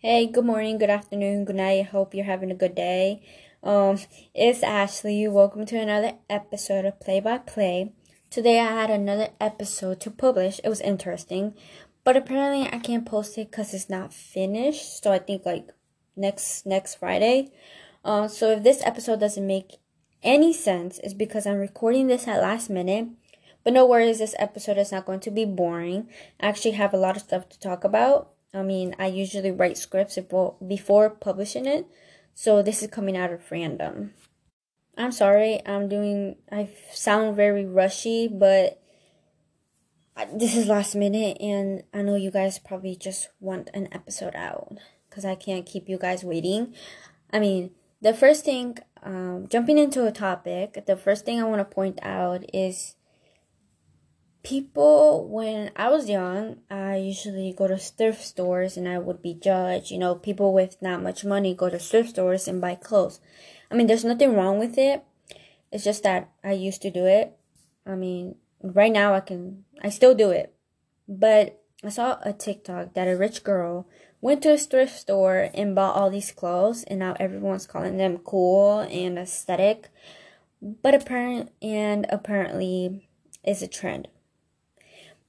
Hey, good morning, good afternoon, good night. I hope you're having a good day. Um, it's Ashley. Welcome to another episode of Play by Play. Today I had another episode to publish. It was interesting, but apparently I can't post it because it's not finished. So I think like next next Friday. Uh, so if this episode doesn't make any sense, it's because I'm recording this at last minute. But no worries, this episode is not going to be boring. I actually have a lot of stuff to talk about. I mean, I usually write scripts before publishing it, so this is coming out of random. I'm sorry, I'm doing, I sound very rushy, but this is last minute, and I know you guys probably just want an episode out because I can't keep you guys waiting. I mean, the first thing, um, jumping into a topic, the first thing I want to point out is people when I was young, I usually go to thrift stores and I would be judged. You know, people with not much money go to thrift stores and buy clothes. I mean, there's nothing wrong with it. It's just that I used to do it. I mean, right now I can, I still do it. But I saw a TikTok that a rich girl went to a thrift store and bought all these clothes, and now everyone's calling them cool and aesthetic. But apparent and apparently, it's a trend.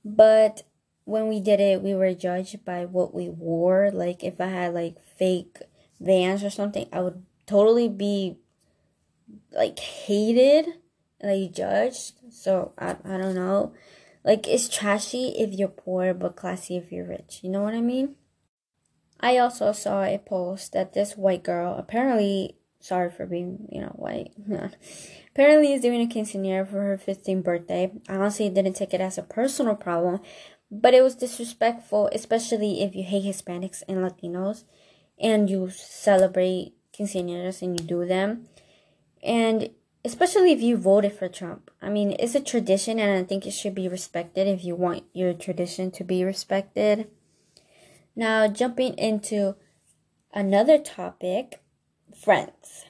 But when we did it, we were judged by what we wore. Like if I had like fake vans or something, I would totally be like hated, like judged. So I I don't know. Like it's trashy if you're poor, but classy if you're rich. You know what I mean? I also saw a post that this white girl apparently sorry for being, you know, white. Apparently, he's doing a quinceanera for her 15th birthday. I honestly didn't take it as a personal problem, but it was disrespectful, especially if you hate Hispanics and Latinos and you celebrate quinceaneras and you do them. And especially if you voted for Trump. I mean, it's a tradition and I think it should be respected if you want your tradition to be respected. Now, jumping into another topic friends.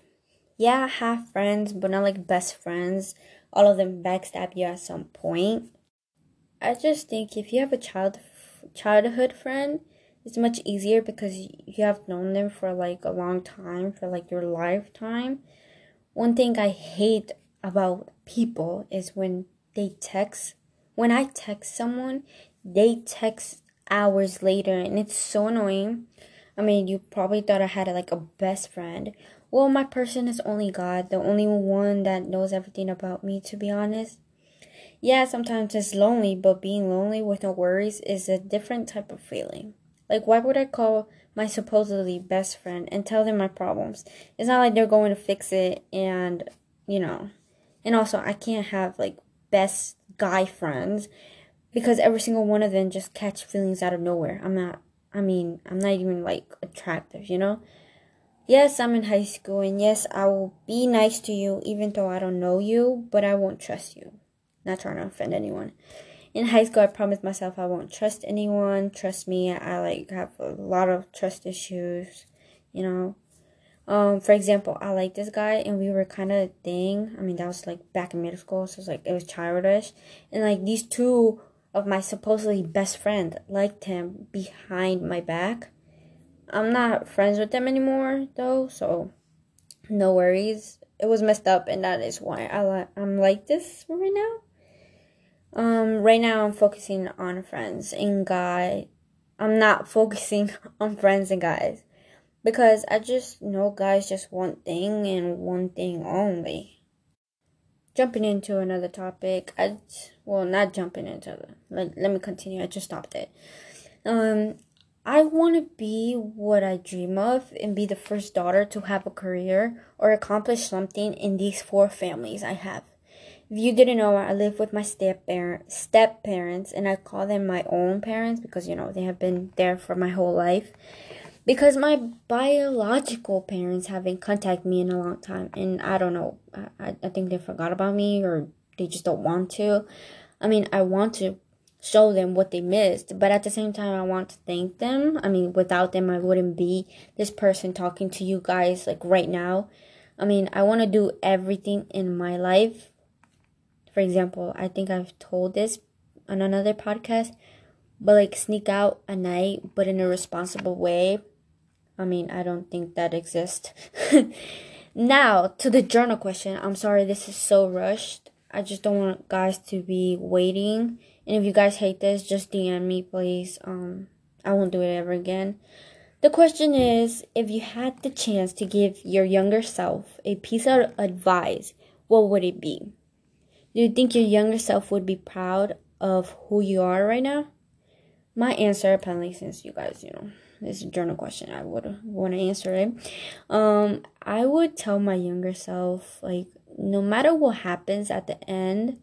Yeah, I have friends, but not like best friends. All of them backstab you at some point. I just think if you have a child childhood friend, it's much easier because you have known them for like a long time, for like your lifetime. One thing I hate about people is when they text. When I text someone, they text hours later, and it's so annoying I mean, you probably thought I had like a best friend. Well, my person is only God, the only one that knows everything about me, to be honest. Yeah, sometimes it's lonely, but being lonely with no worries is a different type of feeling. Like, why would I call my supposedly best friend and tell them my problems? It's not like they're going to fix it, and, you know. And also, I can't have like best guy friends because every single one of them just catch feelings out of nowhere. I'm not I mean, I'm not even like attractive, you know? Yes, I'm in high school, and yes, I will be nice to you even though I don't know you, but I won't trust you. Not trying to offend anyone. In high school, I promised myself I won't trust anyone. Trust me, I like have a lot of trust issues, you know? Um, for example, I like this guy, and we were kind of a thing. I mean, that was like back in middle school, so it was like it was childish, and like these two of my supposedly best friend liked him behind my back. I'm not friends with them anymore though, so no worries. It was messed up and that is why I li- I'm like this right now. Um right now I'm focusing on friends and guys. I'm not focusing on friends and guys because I just know guys just one thing and one thing only jumping into another topic. I well, not jumping into it. Let, let me continue. I just stopped it. Um, I want to be what I dream of and be the first daughter to have a career or accomplish something in these four families I have. If you didn't know, I live with my step step parents, and I call them my own parents because you know they have been there for my whole life because my biological parents haven't contacted me in a long time and i don't know I, I think they forgot about me or they just don't want to i mean i want to show them what they missed but at the same time i want to thank them i mean without them i wouldn't be this person talking to you guys like right now i mean i want to do everything in my life for example i think i've told this on another podcast but like sneak out at night but in a responsible way I mean, I don't think that exists. now, to the journal question. I'm sorry this is so rushed. I just don't want guys to be waiting. And if you guys hate this, just DM me, please. Um, I won't do it ever again. The question is if you had the chance to give your younger self a piece of advice, what would it be? Do you think your younger self would be proud of who you are right now? My answer, apparently, since you guys, you know, this journal question, I would want to answer it. Um, I would tell my younger self, like, no matter what happens at the end,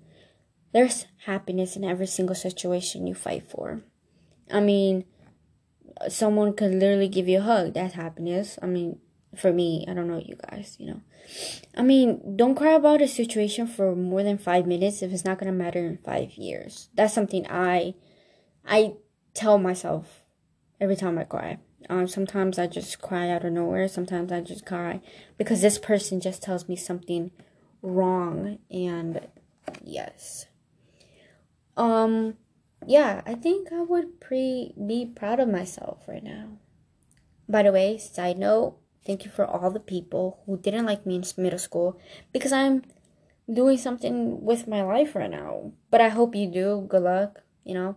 there's happiness in every single situation you fight for. I mean, someone could literally give you a hug. That's happiness. I mean, for me, I don't know you guys, you know. I mean, don't cry about a situation for more than five minutes if it's not gonna matter in five years. That's something I I tell myself every time I cry. Um, sometimes I just cry out of nowhere. Sometimes I just cry because this person just tells me something wrong. And yes. Um, yeah, I think I would pre be proud of myself right now. By the way, side note, thank you for all the people who didn't like me in middle school because I'm doing something with my life right now. But I hope you do. Good luck, you know.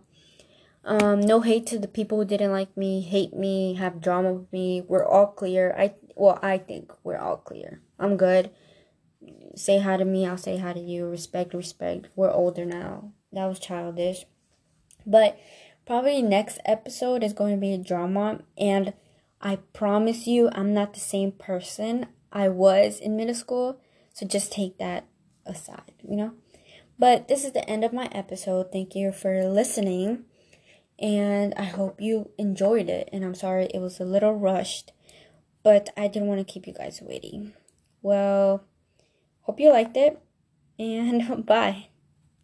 Um, no hate to the people who didn't like me, hate me, have drama with me. We're all clear. I well, I think we're all clear. I'm good. Say hi to me, I'll say hi to you. Respect, respect. We're older now. That was childish. But probably next episode is going to be a drama and I promise you I'm not the same person I was in middle school. So just take that aside, you know? But this is the end of my episode. Thank you for listening. And I hope you enjoyed it. And I'm sorry it was a little rushed, but I didn't want to keep you guys waiting. Well, hope you liked it. And bye.